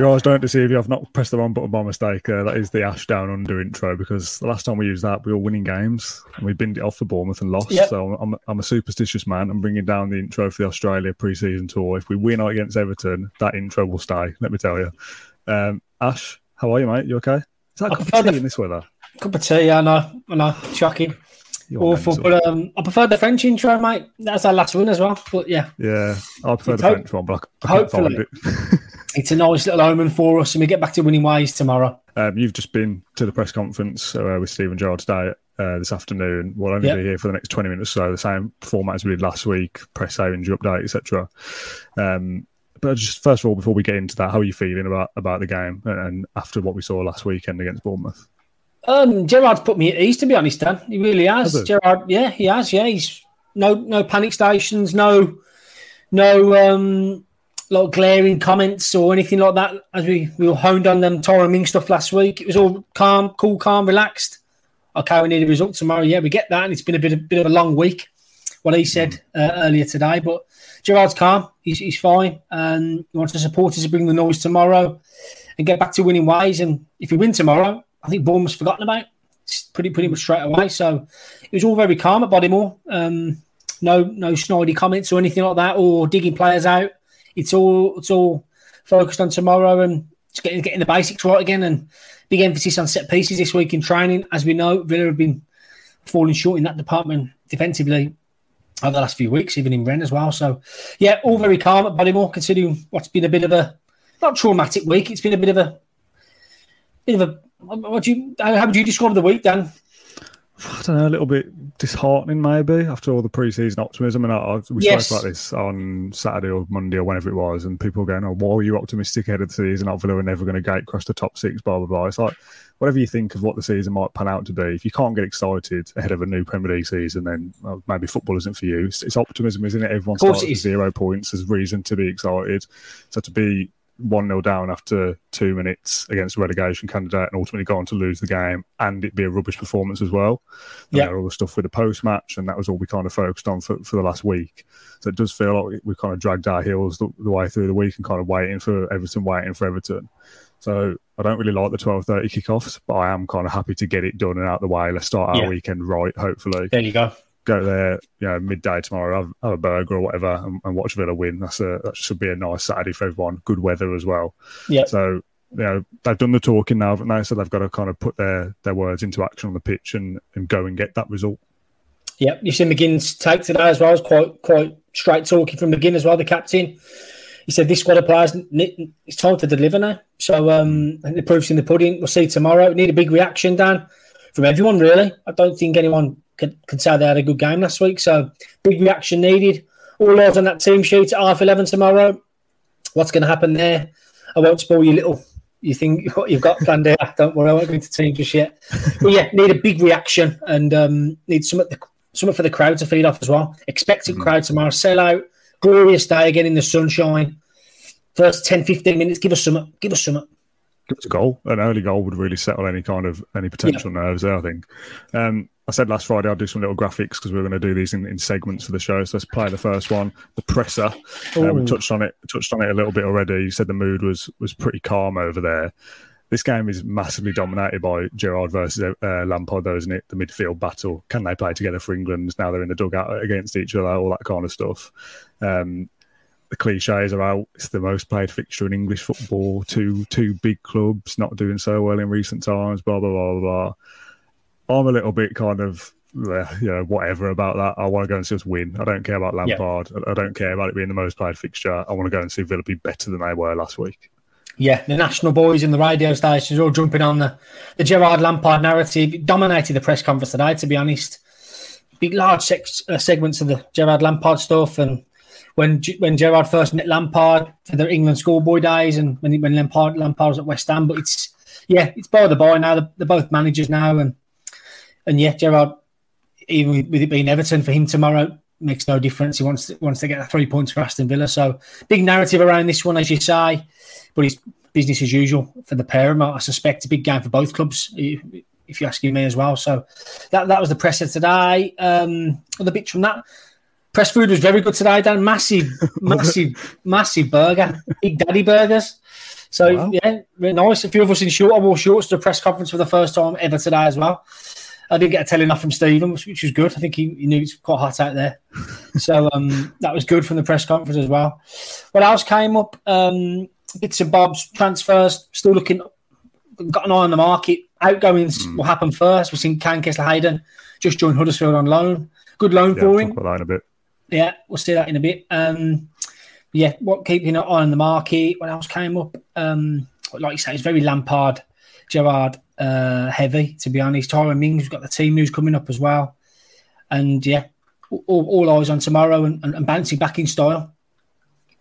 Your eyes don't deceive you. I've not pressed the wrong button by mistake. Uh, that is the Ash Down Under intro because the last time we used that, we were winning games and we binned it off for Bournemouth and lost. Yep. So I'm, I'm a superstitious man. I'm bringing down the intro for the Australia pre-season tour. If we win against Everton, that intro will stay. Let me tell you. Um, Ash, how are you, mate? You okay? Is that a I cup of tea the- in this weather? Cup of tea, I know, I know, shocking, You're awful. mental. But um, I prefer the French intro, mate. That's our last one as well. But yeah, Yeah, I prefer the Hope- French one, but I can't find it. it's a nice little omen for us, and we get back to winning ways tomorrow. Um, you've just been to the press conference uh, with Steven Gerrard today, uh, this afternoon. We'll only Yep. be here for the next 20 minutes or so, the same format as we did last week, press injury update, etc. Um, but just first of all, before we get into that, how are you feeling about, about the game and, and after what we saw last weekend against Bournemouth? Um, Gerrard's put me at ease, to be honest, Dan. He really has. Has? Gerrard, yeah, he has. Yeah, he's no no panic stations, no no um like glaring comments or anything like that. As we we honed on them Tyrone Ming stuff last week, it was all calm, cool, calm, relaxed. Okay, we need a result tomorrow. Yeah, we get that, and it's been a bit a bit of a long week. What he said uh, earlier today, but Gerrard's calm. He's, he's fine, and he wants the supporters to bring the noise tomorrow and get back to winning ways. And if we win tomorrow, I think Bournemouth's forgotten about. It's pretty pretty much straight away. So it was all very calm at Bodymoor. Um, no no snidey comments or anything like that, or digging players out. It's all it's all focused on tomorrow and just getting getting the basics right again. And big emphasis on set pieces this week in training. As we know, Villa have been falling short in that department defensively over the last few weeks, even in Ren as well. So yeah, all very calm at Bodymoor, considering what's been a bit of a not traumatic week. It's been a bit of a bit of a what do you how would you describe the week, Dan? I don't know, a little bit disheartening maybe after all the pre-season optimism. And I, I, we Yes. spoke about this on Saturday or Monday or whenever it was, and people were going, "Oh, why are you optimistic ahead of the season? Oh, Villa are never going to gate across the top six, blah blah blah." It's like whatever you think of what the season might pan out to be. If you can't get excited ahead of a new Premier League season, then well, maybe football isn't for you. It's, it's optimism, isn't it? Everyone starts it is. zero points as reason to be excited. So to be one 0 down after two minutes against a relegation candidate and ultimately go on to lose the game and it be a rubbish performance as well. Yeah. all the stuff with the post match, and that was all we kind of focused on for, for the last week. So it does feel like we kind of dragged our heels the, the way through the week and kind of waiting for Everton, waiting for Everton. So I don't really like the twelve thirty kickoffs, but I am kind of happy to get it done and out the way. Let's start our Yeah. weekend right, hopefully. There you go. Go there, you know, midday tomorrow, have, have a burger or whatever, and, and watch Villa win. That's a that should be a nice Saturday for everyone. Good weather as well. Yeah. So you know they've done the talking now, but now so they've got to kind of put their their words into action on the pitch and, and go and get that result. Yeah, you see McGinn's take today as well. It's quite quite straight talking from McGinn as well, the captain. He said this squad of players, it's time to deliver now. So um, the proof's in the pudding. We'll see tomorrow. We need a big reaction, Dan, from everyone, really. I don't think anyone could, could say they had a good game last week. So big reaction needed. All eyes on that team sheet at half 11 tomorrow. What's going to happen there? I won't spoil your little, you think what you've got planned there. Don't worry, I won't go into team just yet. But yeah, need a big reaction and um, need some something for the crowd to feed off as well. Expected crowd tomorrow. Sell out. Glorious day again in the sunshine. First 10, 15 minutes. Give us some. Give us some. Give us a goal. An early goal would really settle any kind of any potential nerves there. I think. Um, I said last Friday I'd do some little graphics because we were going to do these in, in segments for the show. So let's play the first one, the presser. Uh, we touched on it, touched on it a little bit already. You said the mood was was pretty calm over there. This game is massively dominated by Gerrard versus uh, Lampard, though, isn't it? The midfield battle. Can they play together for England? Now they're in the dugout against each other, all that kind of stuff. Um, the cliches are out. It's the most played fixture in English football. Two two big clubs not doing so well in recent times. Blah blah blah blah. I'm a little bit kind of you know whatever about that. I want to go and see us win. I don't care about Lampard. I I don't care about it being the most played fixture. I want to go and see Villa be better than they were last week. Yeah, the national boys in the radio stations are all jumping on the, the Gerrard Lampard narrative. It dominated the press conference today, to be honest. Big, large sex, uh, segments of the Gerrard Lampard stuff. And when when Gerrard first met Lampard for the England schoolboy days and when, when Lampard, Lampard was at West Ham. But it's, yeah, it's by the boy now. They're, they're both managers now. And, and yeah, Gerrard, even with it being Everton for him tomorrow, makes no difference. He wants to, wants to get three points for Aston Villa. So big narrative around this one, as you say, but it's business as usual for the pair. I suspect a big game for both clubs, if you're asking me as well. So that that was the presser today. Um, other bits from that. Press food was very good today, Dan. Massive, massive, massive burger. Big Daddy burgers. So wow. yeah, really nice. A few of us in short. I wore shorts to the press conference for the first time ever today as well. I didn't get a telling off from Steven, which was good. I think he, he knew it's quite hot out there. so um, that was good from the press conference as well. What else came up? Um, bits and bobs, transfers, still looking, got an eye on the market. Outgoings mm. will happen first. We've seen Kaine Kesler Hayden just joined Huddersfield on loan. Good loan yeah, for him. About that in a bit. Yeah, we'll see that in a bit. Um, yeah, what keeping an eye on the market? What else came up? Um, like you say, it's very Lampard, Gerrard uh, heavy, to be honest. Tyrone Mings, we've got the team news coming up as well. And yeah, all, all eyes on tomorrow and, and, and bouncing back in style.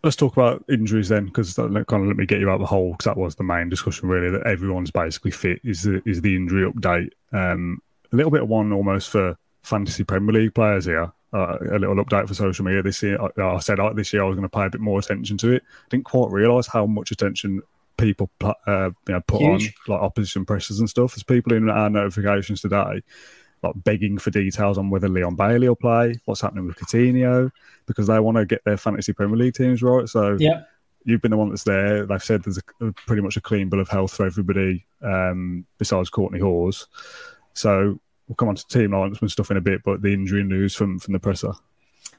Let's talk about injuries then, because kind of let me get you out the hole, because that was the main discussion really. That everyone's basically fit is the is the injury update. Um, a little bit of one almost for fantasy Premier League players here. Uh, a little update for social media this year. I, I said uh, this year I was going to pay a bit more attention to it. Didn't quite realise how much attention people uh, you know, put Huge. on like opposition pressures and stuff. There's people in our notifications today like begging for details on whether Leon Bailey will play, what's happening with Coutinho, because they want to get their fantasy Premier League teams right. So yeah. you've been the one that's there. They've said there's a, pretty much a clean bill of health for everybody um, besides Kortney Hause. So we'll come on to team and stuff in a bit, but the injury news from from the presser.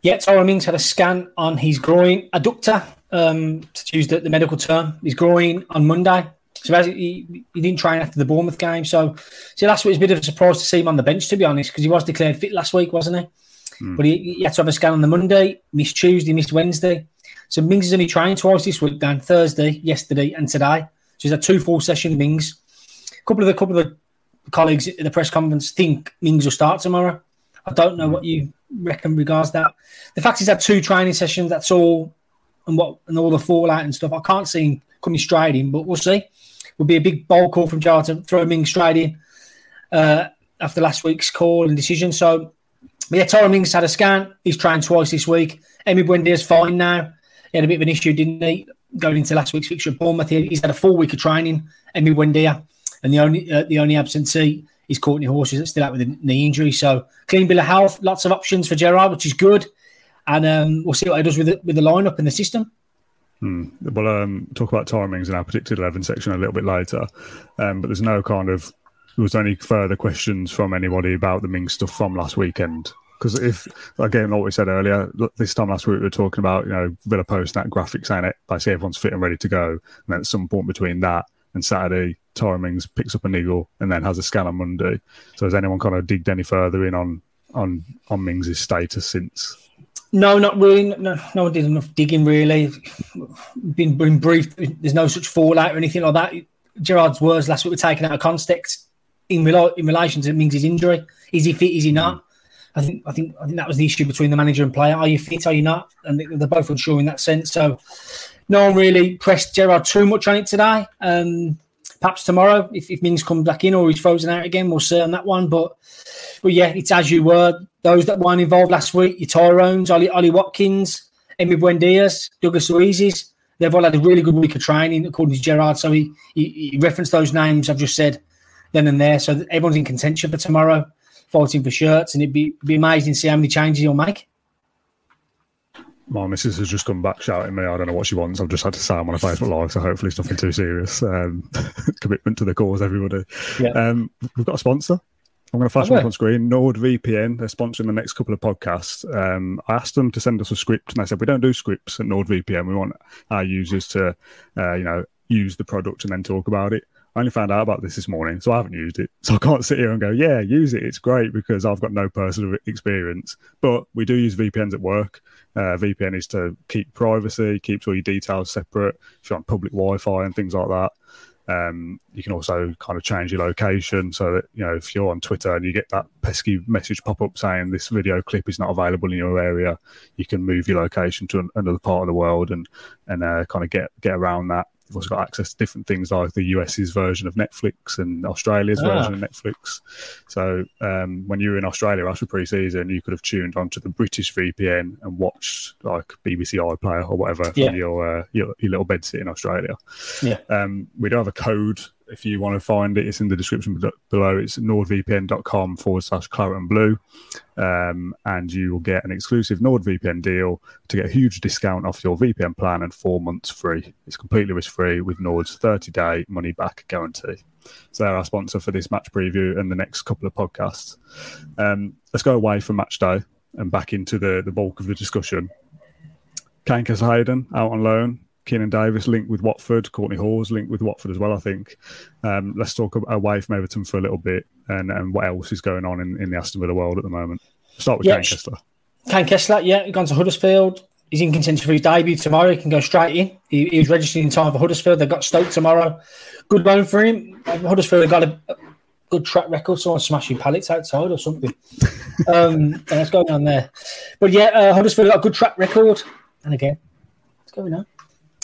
Yeah, Tyrone Mings had a scan on his groin adductor, um, to use the, the, medical term, his groin on Monday. So he, he didn't train after the Bournemouth game. So, see, last week was a bit of a surprise to see him on the bench, to be honest, because he was declared fit last week, wasn't he? Mm. But he, he, had to have a scan on the Monday, missed Tuesday, missed Wednesday. So Mings is only trained twice this week, Dan, Thursday, yesterday, and today. So he's had two full session Mings. A couple of the couple of the colleagues at the press conference think Mings will start tomorrow. I don't know what you reckon regards that. The fact he's had two training sessions, that's all, and what and all the fallout and stuff. I can't see him coming straight in, but we'll see. Would be a big bold call from Jar to throw Ming straight in uh, after last week's call and decision. So, yeah, Tyrone Mings had a scan. He's trained twice this week. Emi Buendia's fine now. He had a bit of an issue, didn't he? Going into last week's fixture at Bournemouth, he's had a full week of training. Emi Buendia, and the only uh, the only absentee is Kortney Hause that's still out with a knee injury. So clean bill of health, lots of options for Gerrard, which is good. And um, we'll see what he does with the, with the lineup and the system. Hmm. Well, um, talk about timings in our predicted 11 section a little bit later. Um, but there's no kind of, there was any further questions from anybody about the Ming stuff from last weekend. Because if, again, like we said earlier, this time last week we were talking about, you know, Villa Post that graphic saying it, basically everyone's fit and ready to go. And then at some point between that and Saturday, Tyrone Mings picks up an eagle and then has a scan on Monday. So has anyone kind of digged any further in on on on Mings' status since? No, not really. No, no one did enough digging really. Been been briefed. There's no such fallout or anything like that. Gerrard's words last week were taken out of context in, in relation to Mings' injury. Is he fit? Is he not? Mm. I think I think I think that was the issue between the manager and player. Are you fit? Are you not? And they're both unsure in that sense. So no one really pressed Gerrard too much on it today. Um, perhaps tomorrow, if, if Mings comes back in or he's frozen out again, we'll see on that one. But but yeah, it's as you were. Those that weren't involved last week, your Tyrones, Ollie, Ollie Watkins, Emi Buendias, Douglas Luiz's, they've all had a really good week of training, according to Gerrard. So he, he, he referenced those names I've just said then and there. So everyone's in contention for tomorrow, fighting for shirts, and it'd be, it'd be amazing to see how many changes he'll make my missus has just come back shouting me. I don't know what she wants. I've just had to say I'm on a Facebook Live, so hopefully it's nothing too serious. Um, commitment to the cause, everybody. Yeah. Um, we've got a sponsor. I'm going to flash them up on screen. NordVPN. They're sponsoring the next couple of podcasts. Um, I asked them to send us a script, and I said we don't do scripts at NordVPN. We want our users to, uh, you know, use the product and then talk about it. I only found out about this this morning, so I haven't used it. So I can't sit here and go, yeah, use it. It's great because I've got no personal experience. But we do use VPNs at work. Uh, VPN is to keep privacy, keeps all your details separate. If you're on public Wi-Fi and things like that. Um, you can also kind of change your location so that you know if you're on Twitter and you get that pesky message pop up saying this video clip is not available in your area, you can move your location to another part of the world and and uh, kind of get get around that. You've also got access to different things like the US's version of Netflix and Australia's ah. version of Netflix. So um, when you were in Australia after pre-season, you could have tuned onto the British VPN and watched like BBC iPlayer or whatever yeah. from your, uh, your, your little bed sit in Australia. Yeah. Um, we don't have a code if you want to find it, it's in the description below. It's nordvpn.com forward slash claret and blue. Um, and you will get an exclusive NordVPN deal to get a huge discount off your VPN plan and four months free. It's completely risk free with Nord's 30 day money back guarantee. So they're our sponsor for this match preview and the next couple of podcasts. Um, let's go away from match day and back into the, the bulk of the discussion. Kaine Kesler-Hayden out on loan Keinan Davis linked with Watford, Kortney Hause linked with Watford as well, I think. Um, let's talk away from Everton for a little bit and, and what else is going on in, in the Aston Villa world at the moment. Start with yeah, Kaine Kesler. Kaine Kesler, yeah, gone to Huddersfield. He's in contention for his debut tomorrow. He can go straight in. He, he was registered in time for Huddersfield. They've got Stoke tomorrow. Good loan for him. Huddersfield have got a, a good track record. Someone smashing pallets outside or something. um, what's going on there? But yeah, uh, Huddersfield got a good track record. And again, what's going on?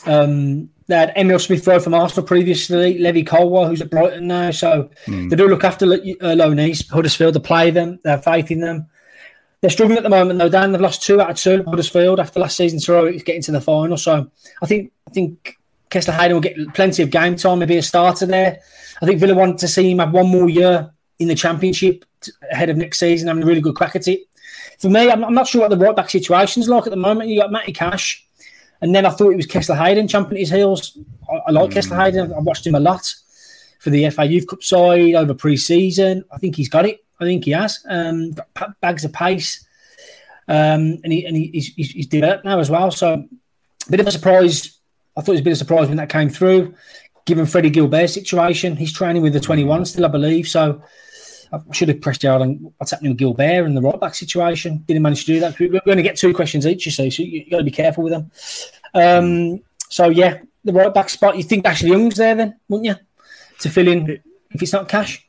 Um, they had Emile Smith Rowe from Arsenal previously, Levi Colwill, who's at Brighton now. So mm. they do look after uh, loanees, Huddersfield, to play them. They have faith in them. They're struggling at the moment, though, Dan. They've lost two out of two, Huddersfield, after last season to getting to the final. So I think I think Kesler-Hayden will get plenty of game time, maybe a starter there. I think Villa want to see him have one more year in the Championship ahead of next season, having a really good crack at it. For me, I'm, I'm not sure what the right back situation is like at the moment. You got Matty Cash, and then I thought it was Kesler Hayden jumping his heels. I, I like mm. Kesler-Hayden. I watched him a lot for the FA Youth Cup side over pre-season. I think he's got it. I think he has. Um, bags of pace, um, and he and he, he's, he's developed now as well. So, a bit of a surprise. I thought it was a bit of a surprise when that came through. Given Freddie Guilbert's situation, he's training with the 21 still, I believe. So, I should have pressed you out on what's happening with Guilbert and the right back situation. Didn't manage to do that. We're going to get two questions each, you see, so you've got to be careful with them. Um, so, yeah, the right back spot. You think Ashley Young's there then, wouldn't you? To fill in if it's not cash?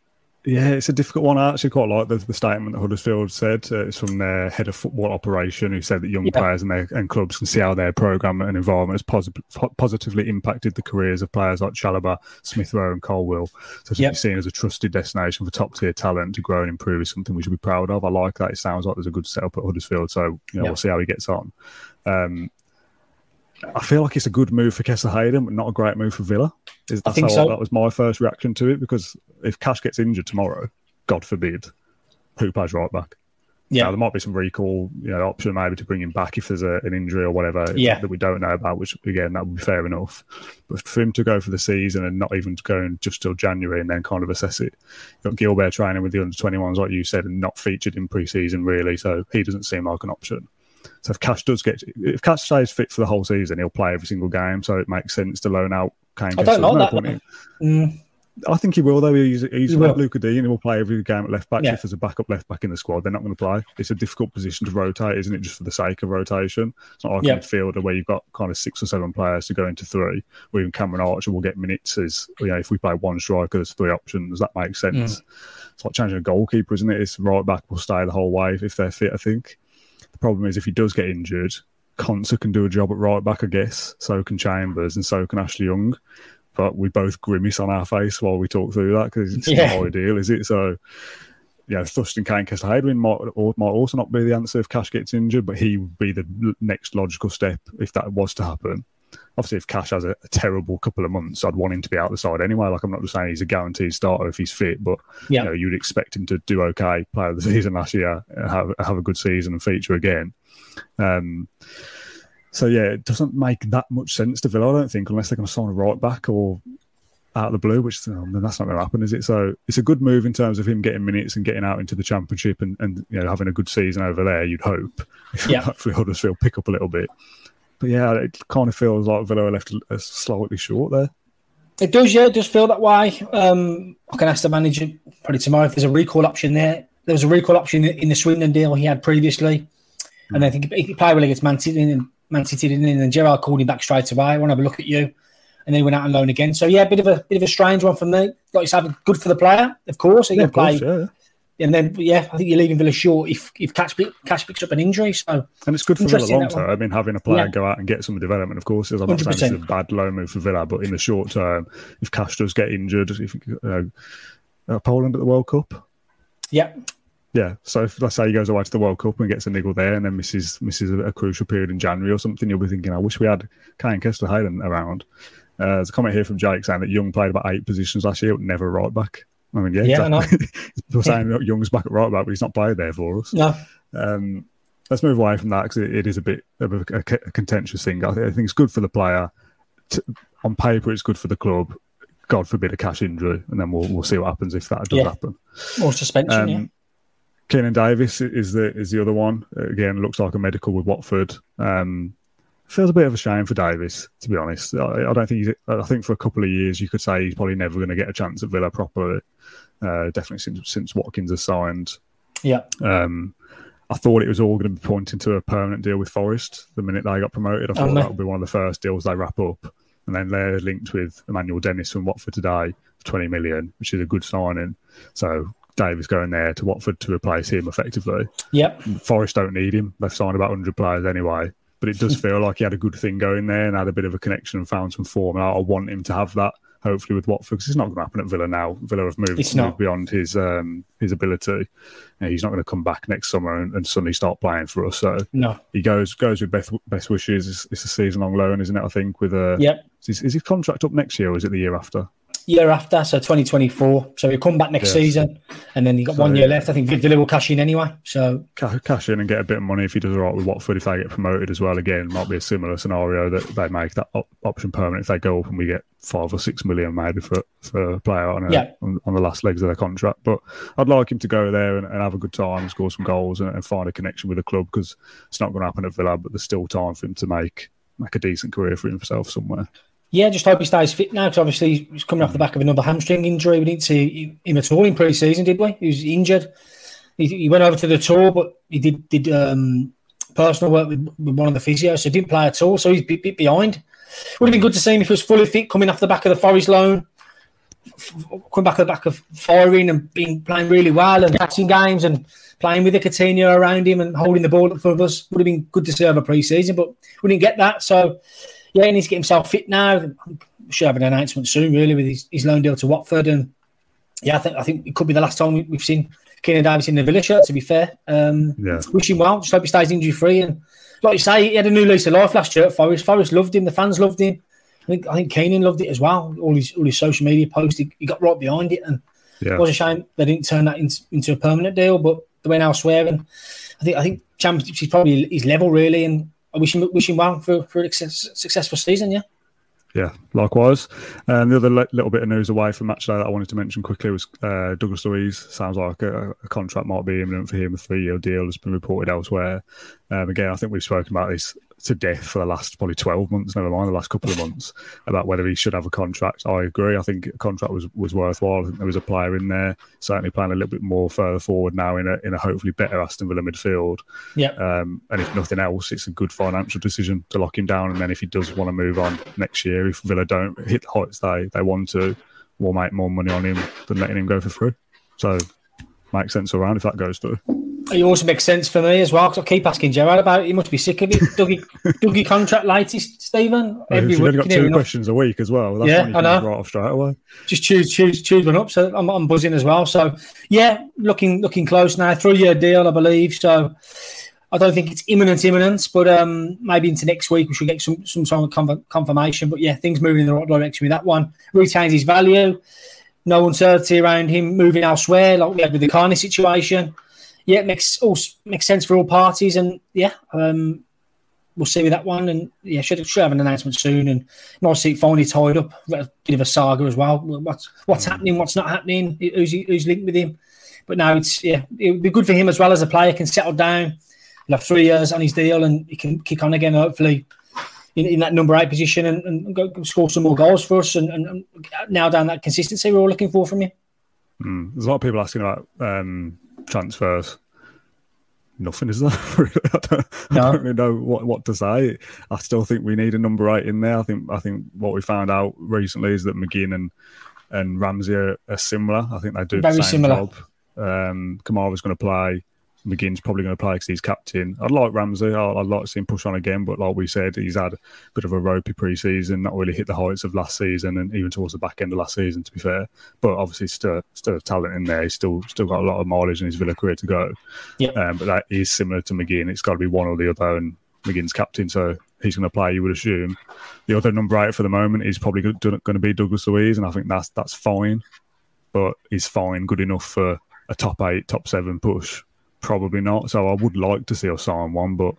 Yeah, it's a difficult one. I actually quite like the, the statement that Huddersfield said. Uh, it's from their head of football operation, who said that young yeah. players and their and clubs can see how their program and environment has posi- positively impacted the careers of players like Chalobah, Smith Rowe, and Colwill. So to yep. be seen as a trusted destination for top tier talent to grow and improve is something we should be proud of. I like that. It sounds like there's a good setup at Huddersfield. So you know, we'll see how he gets on. Um, I feel like it's a good move for Kesler-Hayden, but not a great move for Villa. Is that's how so. that was my first reaction to it because if Cash gets injured tomorrow, God forbid, who plays right back? Yeah, now, there might be some recall, you know, option maybe to bring him back if there's a, an injury or whatever yeah. that we don't know about. Which again, that would be fair enough. But for him to go for the season and not even going just till January and then kind of assess it, you've got Guilbert training with the under 21s, like you said, and not featured in pre-season really, so he doesn't seem like an option. So if Cash does get, if Cash stays fit for the whole season, he'll play every single game. So it makes sense to loan out Kaine. I don't know no that. Mm. I think he will though. He's, he's he like Lucas Digne. He will play every game at left back. Yeah. If there's a backup left back in the squad, they're not going to play. It's a difficult position to rotate, isn't it? Just for the sake of rotation. It's not like yeah. a midfielder where you've got kind of six or seven players to go into three. Or even Cameron Archer will get minutes. As you know, if we play one striker, there's three options. That makes sense. Mm. It's like changing a goalkeeper, isn't it? It's right back will stay the whole way if they're fit. I think. The problem is if he does get injured, Konsa can do a job at right back, I guess. So can Chambers and so can Ashley Young. But we both grimace on our face while we talk through that because it's yeah. not ideal, is it? So, yeah, Thuston Kaine Kesler-Hayden might, might also not be the answer if Cash gets injured, but he would be the next logical step if that was to happen obviously if Cash has a, a, terrible couple of months, I'd want him to be out the side anyway. Like I'm not just saying he's a guaranteed starter if he's fit, but yeah. you know you'd expect him to do okay, play of the season last year, have have a good season and feature again. Um, so yeah, it doesn't make that much sense to Villa, I don't think, unless they're going to sign a right back or out of the blue, which um, that's not going to happen, is it? So it's a good move in terms of him getting minutes and getting out into the championship and, and you know having a good season over there. You'd hope. Yeah. Hopefully Huddersfield pick up a little bit. But yeah, it kind of feels like Villa left slightly short there. It does, yeah, it does feel that way. Um, I can ask the manager probably tomorrow if there's a recall option there. There was a recall option in the Swindon deal he had previously, and I think if he played well against Man City and Man City didn't, and then Gerrard called him back straight away. I want to have a look at you, and then he went out on loan again. So yeah, a bit of a bit of a strange one for me. Like you said, good for the player, of course. He yeah, can play. Course, yeah. And then, yeah, I think you're leaving Villa short if if Cash, Cash picks up an injury. So and it's good for Villa long term. I mean, having a player yeah. go out and get some development, of course, is I'm not saying it's a bad loan move for Villa, but in the short term, if Cash does get injured, if uh, uh, Poland at the World Cup, yeah, yeah. So if let's say he goes away to the World Cup and gets a niggle there, and then misses misses a, a crucial period in January or something, you'll be thinking, I wish we had Kaine Kesler-Hayden around. Uh, there's a comment here from Jake saying that Young played about eight positions last year, but never right back. I mean, yeah, yeah exactly. We're saying Young's back at right back, but he's not played there for us. No. Um, let's move away from that because it, it is a bit of a, a, contentious thing. I think, I think, it's good for the player. To, on paper, it's good for the club. God forbid a cash injury, and then we'll we'll see what happens if that does yeah. happen. More suspension. Um, yeah. Keinan Davis is the is the other one. Again, looks like a medical with Watford. Um, feels a bit of a shame for Davis, to be honest. I, I don't think he's, I think for a couple of years you could say he's probably never going to get a chance at Villa properly. Uh, definitely since since Watkins has signed. Yeah. Um, I thought it was all going to be pointing to a permanent deal with Forest the minute they got promoted. I thought um, that would be one of the first deals they wrap up. And then they're linked with Emmanuel Dennis from Watford today for 20 million, which is a good signing. So Davis going there to Watford to replace him effectively. Yep. Forest don't need him. They've signed about 100 players anyway but it does feel like he had a good thing going there and had a bit of a connection and found some form. And I, I want him to have that hopefully with Watford because it's not going to happen at Villa now. Villa have moved, it's moved beyond his um, his ability. And he's not going to come back next summer and, and, suddenly start playing for us. So no, he goes goes with best best wishes. It's, it's a season long loan, isn't it? I think with a yeah. Is, is his contract up next year or is it the year after? Year after, so 2024. So he'll come back next yes. season, and then you got so, one year left. I think Villa will cash in anyway. So cash in and get a bit of money if he does all right with Watford. If they get promoted as well, again, might be a similar scenario that they make that op- option permanent if they go up and we get five or six million maybe for for a player on, a, yeah. on, on the last legs of their contract. But I'd like him to go there and, and have a good time, score some goals, and, and find a connection with the club because it's not going to happen at Villa, but there's still time for him to make make a decent career for himself somewhere. Yeah, just hope he stays fit now because obviously he's coming off the back of another hamstring injury. We didn't see him at all in pre-season, did we? He was injured. He, he went over to the tour, but he did did um, personal work with, with, one of the physios, so he didn't play at all. So he's a bit, bit behind. Would have been good to see him if he was fully fit, coming off the back of the Forest loan, coming back at the back of firing and being playing really well and catching games and playing with the Coutinho around him and holding the ball up for us. Would have been good to see over pre-season, but we didn't get that. So yeah, he needs to get himself fit now. Should have an announcement soon, really, with his, his loan deal to Watford. And yeah, I think I think it could be the last time we, have seen Keinan Davis in the Villa shirt. To be fair, um, yeah. wish him well. Just hope he stays injury free. And like you say, he had a new lease of life last year at Forest. Forest loved him. The fans loved him. I think I think Keinan loved it as well. All his all his social media posts, he, he got right behind it, and yeah. it was a shame they didn't turn that into, into a permanent deal. But they went elsewhere, and I think I think Championships is probably his level really, and I wish him wish him well for for a successful season. Yeah. Yeah, likewise. And the other le- little bit of news away from match day that I wanted to mention quickly was uh, Douglas Luiz. Sounds like a, a, contract might be imminent for him. A three-year deal has been reported elsewhere. Um, again, I think we've spoken about this to death for the last probably 12 months, never mind the last couple of months, about whether he should have a contract. I agree. I think a contract was, was worthwhile. I think there was a player in there, certainly playing a little bit more further forward now in a, in a hopefully better Aston Villa midfield. Yeah. Um, and if nothing else, it's a good financial decision to lock him down. And then if he does want to move on next year, if Villa don't hit the heights they, they want to, we'll make more money on him than letting him go for free. So, makes sense around if that goes through. It also makes sense for me as well because I keep asking Gerrard about it. He must be sick of it. Dougie, Dougie contract latest, Steven. Every week, only got two questions a week as well. That's yeah, I know. Right off straight away. Just choose, choose, choose one up. So I'm, I'm buzzing as well. So yeah, looking, looking close now. Three year deal, I believe. So I don't think it's imminent, imminent, but um, maybe into next week we should get some some sort of confirmation. But yeah, things moving in the right direction with that one. Retains his value. No uncertainty around him moving elsewhere, like we had with the Carney situation yeah, it makes all makes sense for all parties, and yeah, um, we'll see with that one. And yeah, should should have an announcement soon, and nice to see it finally tied up. A bit of a saga as well. What's what's mm. happening? What's not happening? Who's who's linked with him? But now it's yeah, it would be good for him as well as a player. Can settle down. He'll have three years on his deal, and he can kick on again. Hopefully, in, in that number eight position and, and go, score some more goals for us and, and, and now down that consistency we're all looking for from you. Mm. There's a lot of people asking about um, transfers. Nothing is there. I, don't, no. I don't really know what, what to say. I still think we need a number eight in there. I think I think what we found out recently is that McGinn and and Ramsey are, are similar. I think they do Very the same similar. job. Um, Kamara's going to play. McGinn's probably going to play because he's captain. I'd like Ramsey. I'd, like to see him push on again, but like we said, he's had a bit of a ropey pre-season, not really hit the heights of last season, and even towards the back end of last season, to be fair. But obviously, still still a talent in there. He's still still got a lot of mileage in his Villa career to go. Yeah. Um, but that is similar to McGinn. It's got to be one or the other, and McGinn's captain, so he's going to play. You would assume. The other number eight for the moment is probably going to be Douglas Luiz, and I think that's that's fine. But he's fine good enough for a top eight, top seven push? Probably not. So I would like to see us sign one, but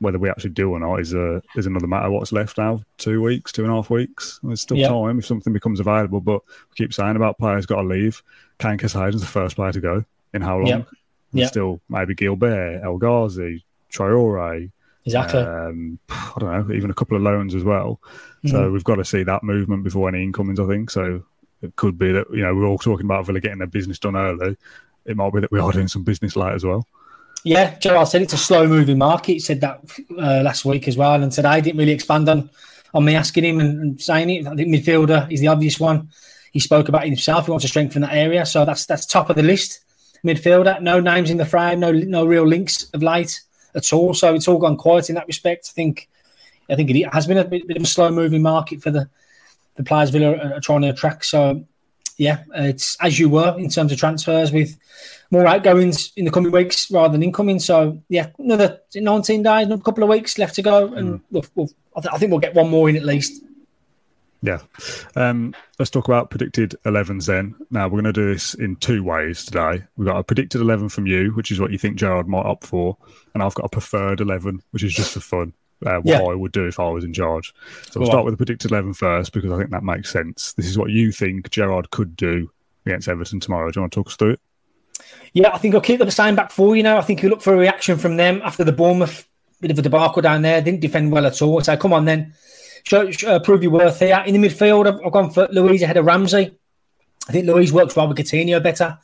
whether we actually do or not is a is another matter. What's left now? Two weeks, two and a half weeks. There's still yep. time if something becomes available. But we keep saying about players got to leave. Kaine Kesler-Hayden's the first player to go. In how long? Yep. Yep. Still maybe Guilbert, El Ghazi, Traore. Exactly. Um, I don't know, even a couple of loans as well. Mm-hmm. So we've got to see that movement before any incomings. I think so. It could be that you know we're all talking about Villa getting their business done early it might be that we are doing some business late as well. Yeah, Gerrard said it's a slow moving market. He said that uh, last week as well, and today didn't really expand on on me asking him and, and saying it. I think midfielder is the obvious one. He spoke about himself. He wants to strengthen that area, so that's that's top of the list. Midfielder, no names in the frame, no no real links of late at all. So it's all gone quiet in that respect. I think I think it has been a bit, bit of a slow moving market for the the players Villa are trying to attract. So yeah, it's as you were in terms of transfers with more outgoings in the coming weeks rather than incoming. So yeah, another 19 days, another couple of weeks left to go, and mm. we'll, we'll, I, th- I, think we'll get one more in at least. Yeah. Um, let's talk about predicted 11s then. Now, we're going to do this in two ways today. We've got a predicted 11 from you, which is what you think Gerrard might opt for. And I've got a preferred 11, which is just for fun uh, what yeah. I would do if I was in charge. So we'll start with the predicted 11 first because I think that makes sense. This is what you think Gerrard could do against Everton tomorrow. Do you want to talk us through it? Yeah, I think I'll keep the same back four. You know, I think you look for a reaction from them after the Bournemouth bit of a debacle down there. Didn't defend well at all. So come on then, show, show, uh, prove your worth here. In the midfield, I've, I've gone for Luiz ahead of Ramsey. I think Luiz works well with Coutinho better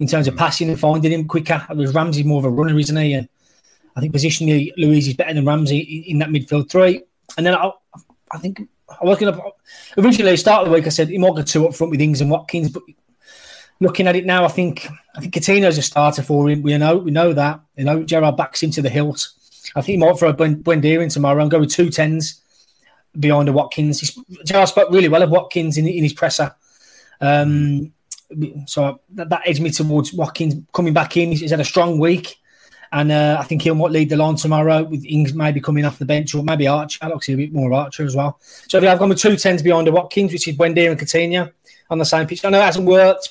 in terms of passing and finding him quicker. Whereas Ramsey's more of a runner, isn't he? And I think positionally, Luiz is better than Ramsey in that midfield three. And then I, I think I was going to originally start the week. I said go two up front with Ings and Watkins, but looking at it now, I think I think Coutinho's a starter for him. We know we know that. You know, Gerrard backs him to the hilt. I think he might throw Buendia in tomorrow and go with two tens behind the Watkins. He's, Gerrard spoke really well of Watkins in, in his presser. Um, so that, that edged me towards Watkins coming back in. He's, he's had a strong week. And uh, I think he'll might lead the line tomorrow with Ings maybe coming off the bench or maybe Archer. I'll see a bit more Archer as well. So I've gone with two tens behind the Watkins, which is Buendia and Coutinho on the same pitch. I know it hasn't worked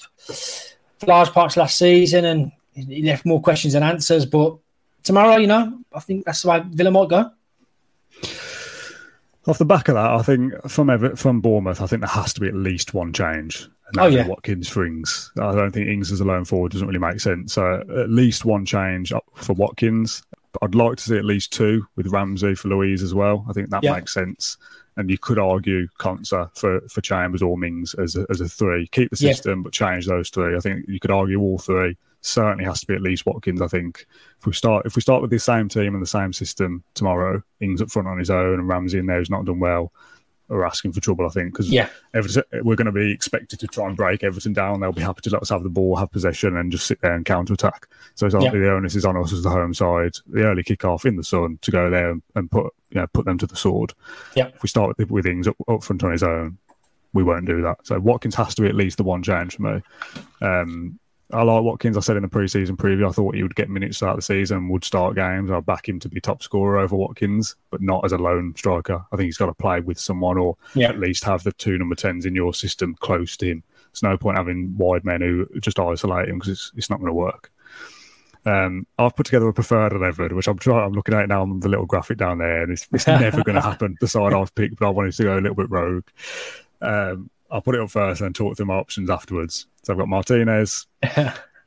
for large parts last season and he left more questions than answers. But tomorrow, you know, I think that's why Villa might go. Off the back of that, I think from from Bournemouth, I think there has to be at least one change. Oh yeah, Watkins for Ings. I don't think Ings as a lone forward doesn't really make sense. So at least one change up for Watkins. I'd like to see at least two with Ramsey for Luiz as well. I think that yeah. makes sense. And you could argue Konsa for, for Chambers or Mings as a, as a three. Keep the system, yeah. but change those three. I think you could argue all three. Certainly has to be at least Watkins. I think if we start if we start with the same team and the same system tomorrow, Ings up front on his own and Ramsey in there who's not done well are asking for trouble, I think, because yeah. we're going to be expected to try and break everything down. They'll be happy to let us have the ball, have possession, and just sit there and counter attack. So it's yeah. the onus is on us as the home side. The early kick off in the sun to go there and, put you know put them to the sword. Yeah. If we start with, with things up, up front on his own, we won't do that. So Watkins has to be at least the one change for me. Um, I like Watkins. I said in the preseason preview, I thought he would get minutes throughout the season, would start games. I'd back him to be top scorer over Watkins, but not as a lone striker. I think he's got to play with someone or yeah. at least have the two number 10s in your system close to him. It's no point having wide men who just isolate him because it's, it's not going to work. Um, I've put together a preferred 11, which I'm trying, I'm looking at it now on the little graphic down there, and it's, it's never going to happen. The side I've picked, but I wanted to go a little bit rogue. Um, I'll put it up first and then talk through my options afterwards. So I've got Martinez,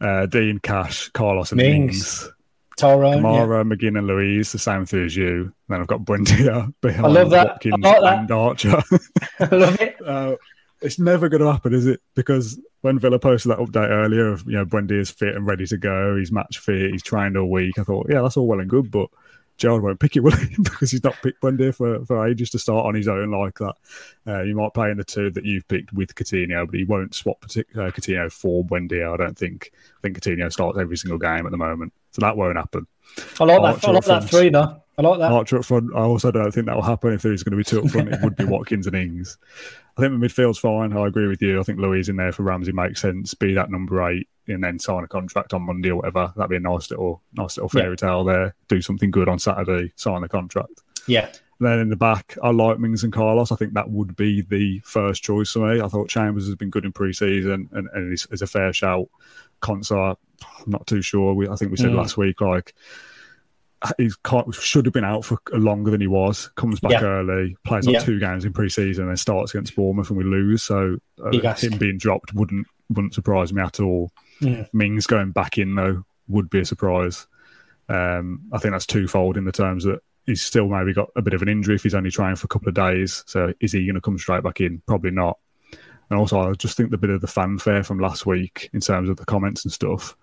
uh, Digne, Cash, Carlos, and Mings. Mings. Tyrone. Kamara, McGinn, and Luiz, the same three as you. And then I've got Buendia behind I love that. Watkins I like that. and Archer. I love it. uh, it's never going to happen, is it? Because when Villa posted that update earlier of, you know, Buendia is fit and ready to go, he's match fit, he's trained all week, I thought, yeah, that's all well and good, but Gerrard won't pick it, will he? because he's not picked Buendia for, for ages to start on his own like that. Uh, you might play in the two that you've picked with Coutinho, but he won't swap uh, Coutinho for Buendia, I don't think. I think Coutinho starts every single game at the moment, so that won't happen. I like that. I like that three though. I like that. Archer up front. I also don't think that will happen. If there's going to be two up front, it would be Watkins and Ings. I think the midfield's fine. I agree with you. I think Luiz in there for Ramsey makes sense. Be that number eight and then sign a contract on Monday or whatever. That'd be a nice little, nice little fairy tale there. Do something good on Saturday. Sign the contract. Yeah. Then in the back, I like Mings and Carlos. I think that would be the first choice for me. I thought Chambers has been good in pre-season and, and is, is a fair shout. Konsa, I'm not too sure. We, I think we said Mm. last week, like he's quite, should have been out for longer than he was. Comes back Yeah. early, plays like Yeah. two games in pre-season, and then starts against Bournemouth and we lose. So uh, him being dropped wouldn't wouldn't surprise me at all. Mm. Mings going back in though would be a surprise. Um, I think that's twofold in the terms that he's still maybe got a bit of an injury if he's only trying for a couple of days. So is he going to come straight back in? Probably not. And also, I just think the bit of the fanfare from last week in terms of the comments and stuff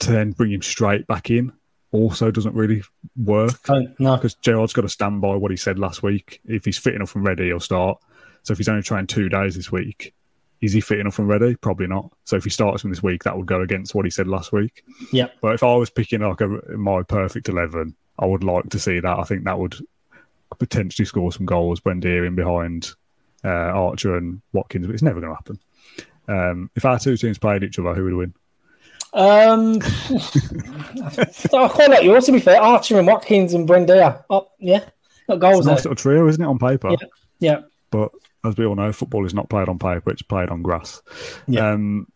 to then bring him straight back in also doesn't really work Oh, no. because Gerrard's got to stand by what he said last week. If he's fit enough and ready, he'll start. So if he's only trying two days this week, is he fit enough and ready? Probably not. So if he starts from this week, that would go against what he said last week. Yeah. But if I was picking like a, my perfect eleven, I would like to see that. I think that would potentially score some goals. Buendia in behind uh, Archer and Watkins, but it's never going to happen. Um, if our two teams played each other, who would win? Um, I quite like yours to be fair. Archer and Watkins and Buendia. Oh, yeah, got It's goals a nice there. little trio, isn't it, on paper? Yeah. Yeah, But as we all know, football is not played on paper; it's played on grass. Yeah. Um,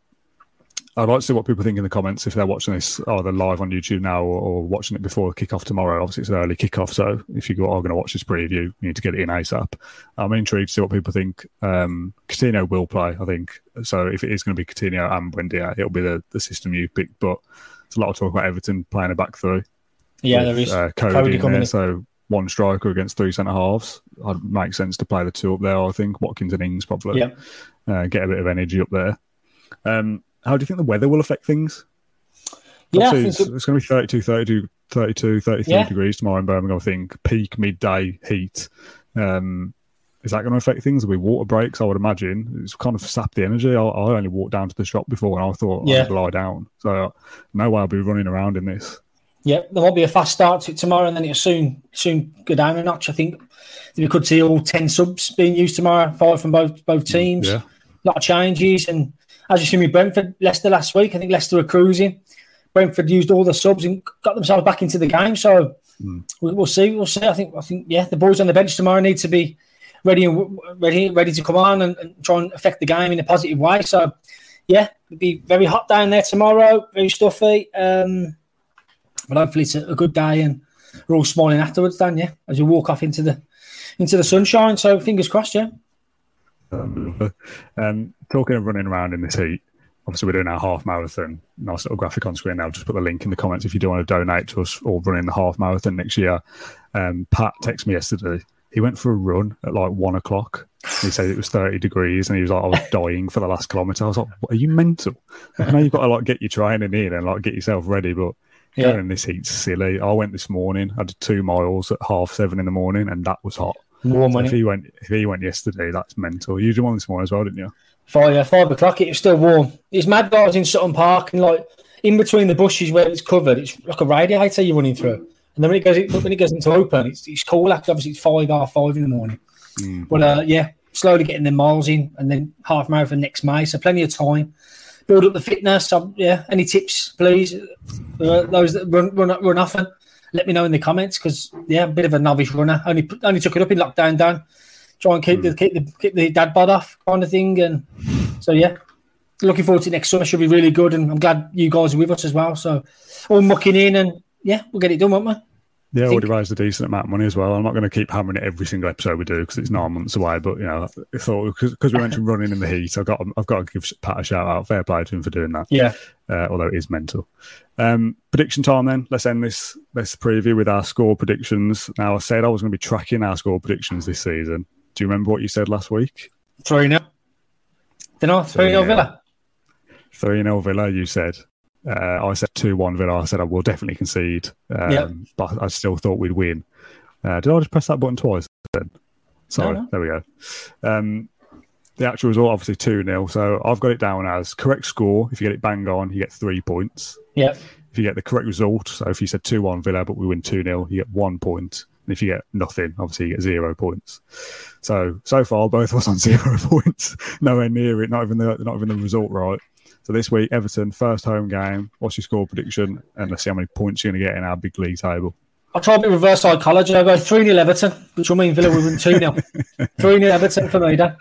I'd like to see what people think in the comments if they're watching this either live on YouTube now or, or watching it before kick-off tomorrow. Obviously, it's an early kick-off, so if you are going to watch this preview, you need to get it in ASAP. I'm intrigued to see what people think. Um, Coutinho will play, I think. So if it is going to be Coutinho and Buendia, it'll be the, the system you picked. But there's a lot of talk about Everton playing a back three. yeah, with, there is. Uh, Coady, Coady in coming there, in. so one striker against three centre halves. I'd sense to play the two up there. I think Watkins and Ings probably. Yeah. Uh, get a bit of energy up there. Um, how do you think the weather will affect things? Yeah, it's, it's going to be 32, 32, 32 33 Yeah. degrees tomorrow in Birmingham. I think peak midday heat. Um, is that going to affect things? There'll be water breaks, I would imagine. It's kind of sapped the energy. I, I only walked down to the shop before and I thought Yeah. I'd lie down. So no way I'll be running around in this. Yeah, there might be a fast start to it tomorrow, and then it'll soon soon go down a notch. I think we could see all ten subs being used tomorrow, five from both both teams. Yeah. A lot of changes, and as you see me, Brentford, Leicester last week, I think Leicester were cruising. Brentford used all the subs and got themselves back into the game. So we'll, we'll see. We'll see. I think. I think. Yeah, the boys on the bench tomorrow need to be ready and ready, ready to come on and, and try and affect the game in a positive way. So yeah, it'll be very hot down there tomorrow. Very stuffy. Um, but hopefully it's a, a good day and we're all smiling afterwards. Dan, yeah, as you walk off into the into the sunshine. So fingers crossed. Yeah. Um, talking of running around in this heat, obviously we're doing our half marathon. Nice little graphic on screen I'll Just put the link in the comments if you do want to donate to us or running the half marathon next year. Um, Pat texted me yesterday. He went for a run at like one o'clock. He said it was 30 degrees and he was like, I was dying for the last kilometre. I was like, what, are you mental? I know you've got to like get your training in and like get yourself ready, but Yeah. going in this heat's silly. I went this morning, I did two miles at half seven in the morning and that was hot. Warm So if he went, if he went yesterday, that's mental. You did one this morning as well, didn't you? Five, yeah, five o'clock. It was still warm. It's mad. that I was in Sutton Park and like in between the bushes where it's covered, it's like a radiator you're running through. And then when it goes, when it goes into open, it's, it's cool. Actually, obviously it's five, half five in the morning. But uh, yeah, slowly getting the miles in, and then half marathon next May. So plenty of time. Build up the fitness. Um, yeah. Any tips, please? Uh, those that run run run often. Let me know in the comments because yeah, a bit of a novice runner. Only only took it up in lockdown. Dan, try and keep the hmm. keep the keep the dad bod off kind of thing. And so yeah, looking forward to next summer. Should be really good, and I'm glad you guys are with us as well. So all mucking in, and yeah, we'll get it done, won't we? Yeah, think- already raised a decent amount of money as well. I'm not going to keep hammering it every single episode we do because it's nine months away. But you know, I thought because we mentioned running in the heat, I've got I've got to give Pat a shout out. Fair play to him for doing that. Yeah. uh, although it is mental. Um, prediction time then. Let's end this this preview with our score predictions. Now, I said I was going to be tracking our score predictions this season. Do you remember what you said last week? 3 0. Then I 3 0 3-0. Villa. 3 0 Villa, you said. Uh, I said 2 1 Villa. I said I will definitely concede, um, Yeah. but I still thought we'd win. Uh, did I just press that button twice then? Sorry, No, no. there we go. Um, the actual result, obviously 2 0. So I've got it down as correct score. If you get it bang on, you get three points. Yeah. if you get the correct result, so if you said 2 1 Villa, but we win 2 0, you get one point. And if you get nothing, obviously you get zero points. So, so far, both of us on zero points. Nowhere near it, not even the, not even the result right. So this week, Everton, first home game. What's your score prediction? And let's see how many points you're going to get in our big league table. I'll try a bit reverse psychology. I'll go 3 0 Everton, which will mean Villa will win 2 0. 3 0 Everton for me, Dan.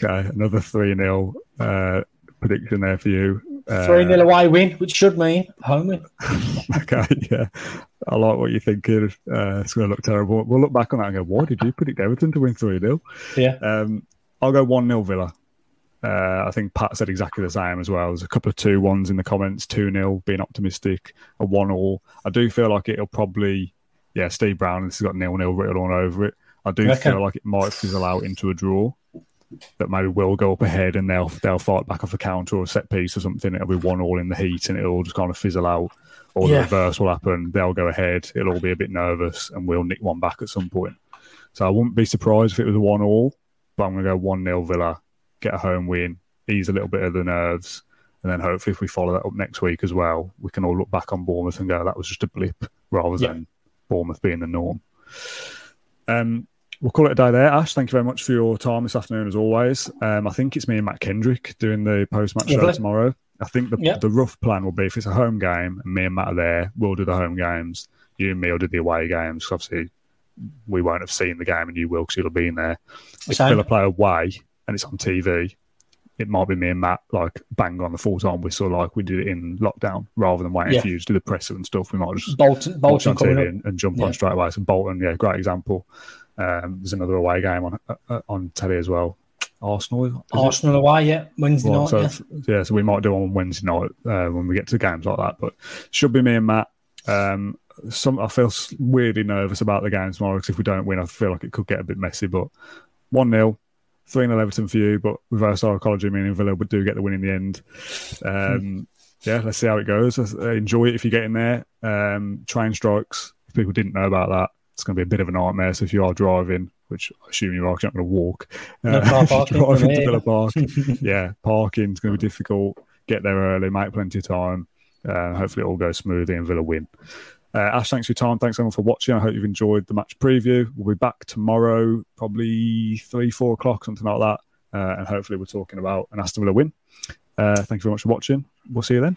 Okay, another 3 0 uh, prediction there for you. Uh, 3 0 away win, which should mean home win. Okay, yeah. I like what you're thinking. Uh, it's going to look terrible. We'll look back on that and go, why did you predict Everton to win 3 0? Yeah. Um, I'll go 1 0 Villa. Uh, I think Pat said exactly the same as well. There's a couple of two ones in the comments 2 0, being optimistic, a 1 all. I do feel like it'll probably, yeah, Steve Brown, this has got nil nil written all over it. I do feel like it might fizzle out into a draw. That maybe will go up ahead and they'll they'll fight back off a counter or a set piece or something. It'll be one all in the heat and it'll just kind of fizzle out. Or the reverse will happen. They'll go ahead. It'll all be a bit nervous and we'll nick one back at some point. So I wouldn't be surprised if it was a one all, but I'm going to go 1 0 Villa, get a home win, ease a little bit of the nerves. And then hopefully, if we follow that up next week as well, we can all look back on Bournemouth and go, that was just a blip rather Yeah. than Bournemouth being the norm. Um, we'll call it a day there. Ash, thank you very much for your time this afternoon, as always. Um, I think it's me and Matt Kendrick doing the post match show tomorrow. I think the, the rough plan will be if it's a home game and me and Matt are there, we'll do the home games. You and me will do the away games. Obviously, we won't have seen the game and you will because you'll have been there. If Same. Villa play away and it's on TV, it might be me and Matt like bang on the full time whistle like we did it in lockdown rather than waiting Yeah. for you to do the presser and stuff. We might just Bolton, watch on TV and, and jump Yeah. on straight away. So Bolton, yeah, great example. Um, there's another away game on uh, on telly as well. Arsenal. is it? Arsenal away, yeah. Wednesday Well, night. so yeah. yeah, so we might do on Wednesday night uh, when we get to games like that. But should be me and Matt. Um, some I feel weirdly nervous about the game tomorrow because if we don't win, I feel like it could get a bit messy. But one 0 three 0 Everton for you, but reverse psychology, meaning Villa would do get the win in the end. Um, yeah, let's see how it goes. Uh, enjoy it if you get in there. Um, train strikes. If people didn't know about that, it's going to be a bit of a nightmare. So if you are driving, which I assume you are, you're not going to walk. No uh, car if you're parking driving to. Villa Park, yeah, parking's going to be difficult. Get there early, make plenty of time. Uh, hopefully, it all goes smoothly and Villa win. Uh, Ash, thanks for your time. Thanks everyone for watching. I hope you've enjoyed the match preview. We'll be back tomorrow, probably three, four o'clock, something like that. Uh, and hopefully, we're talking about an Aston Villa win. Uh, thank you very much for watching. We'll see you then.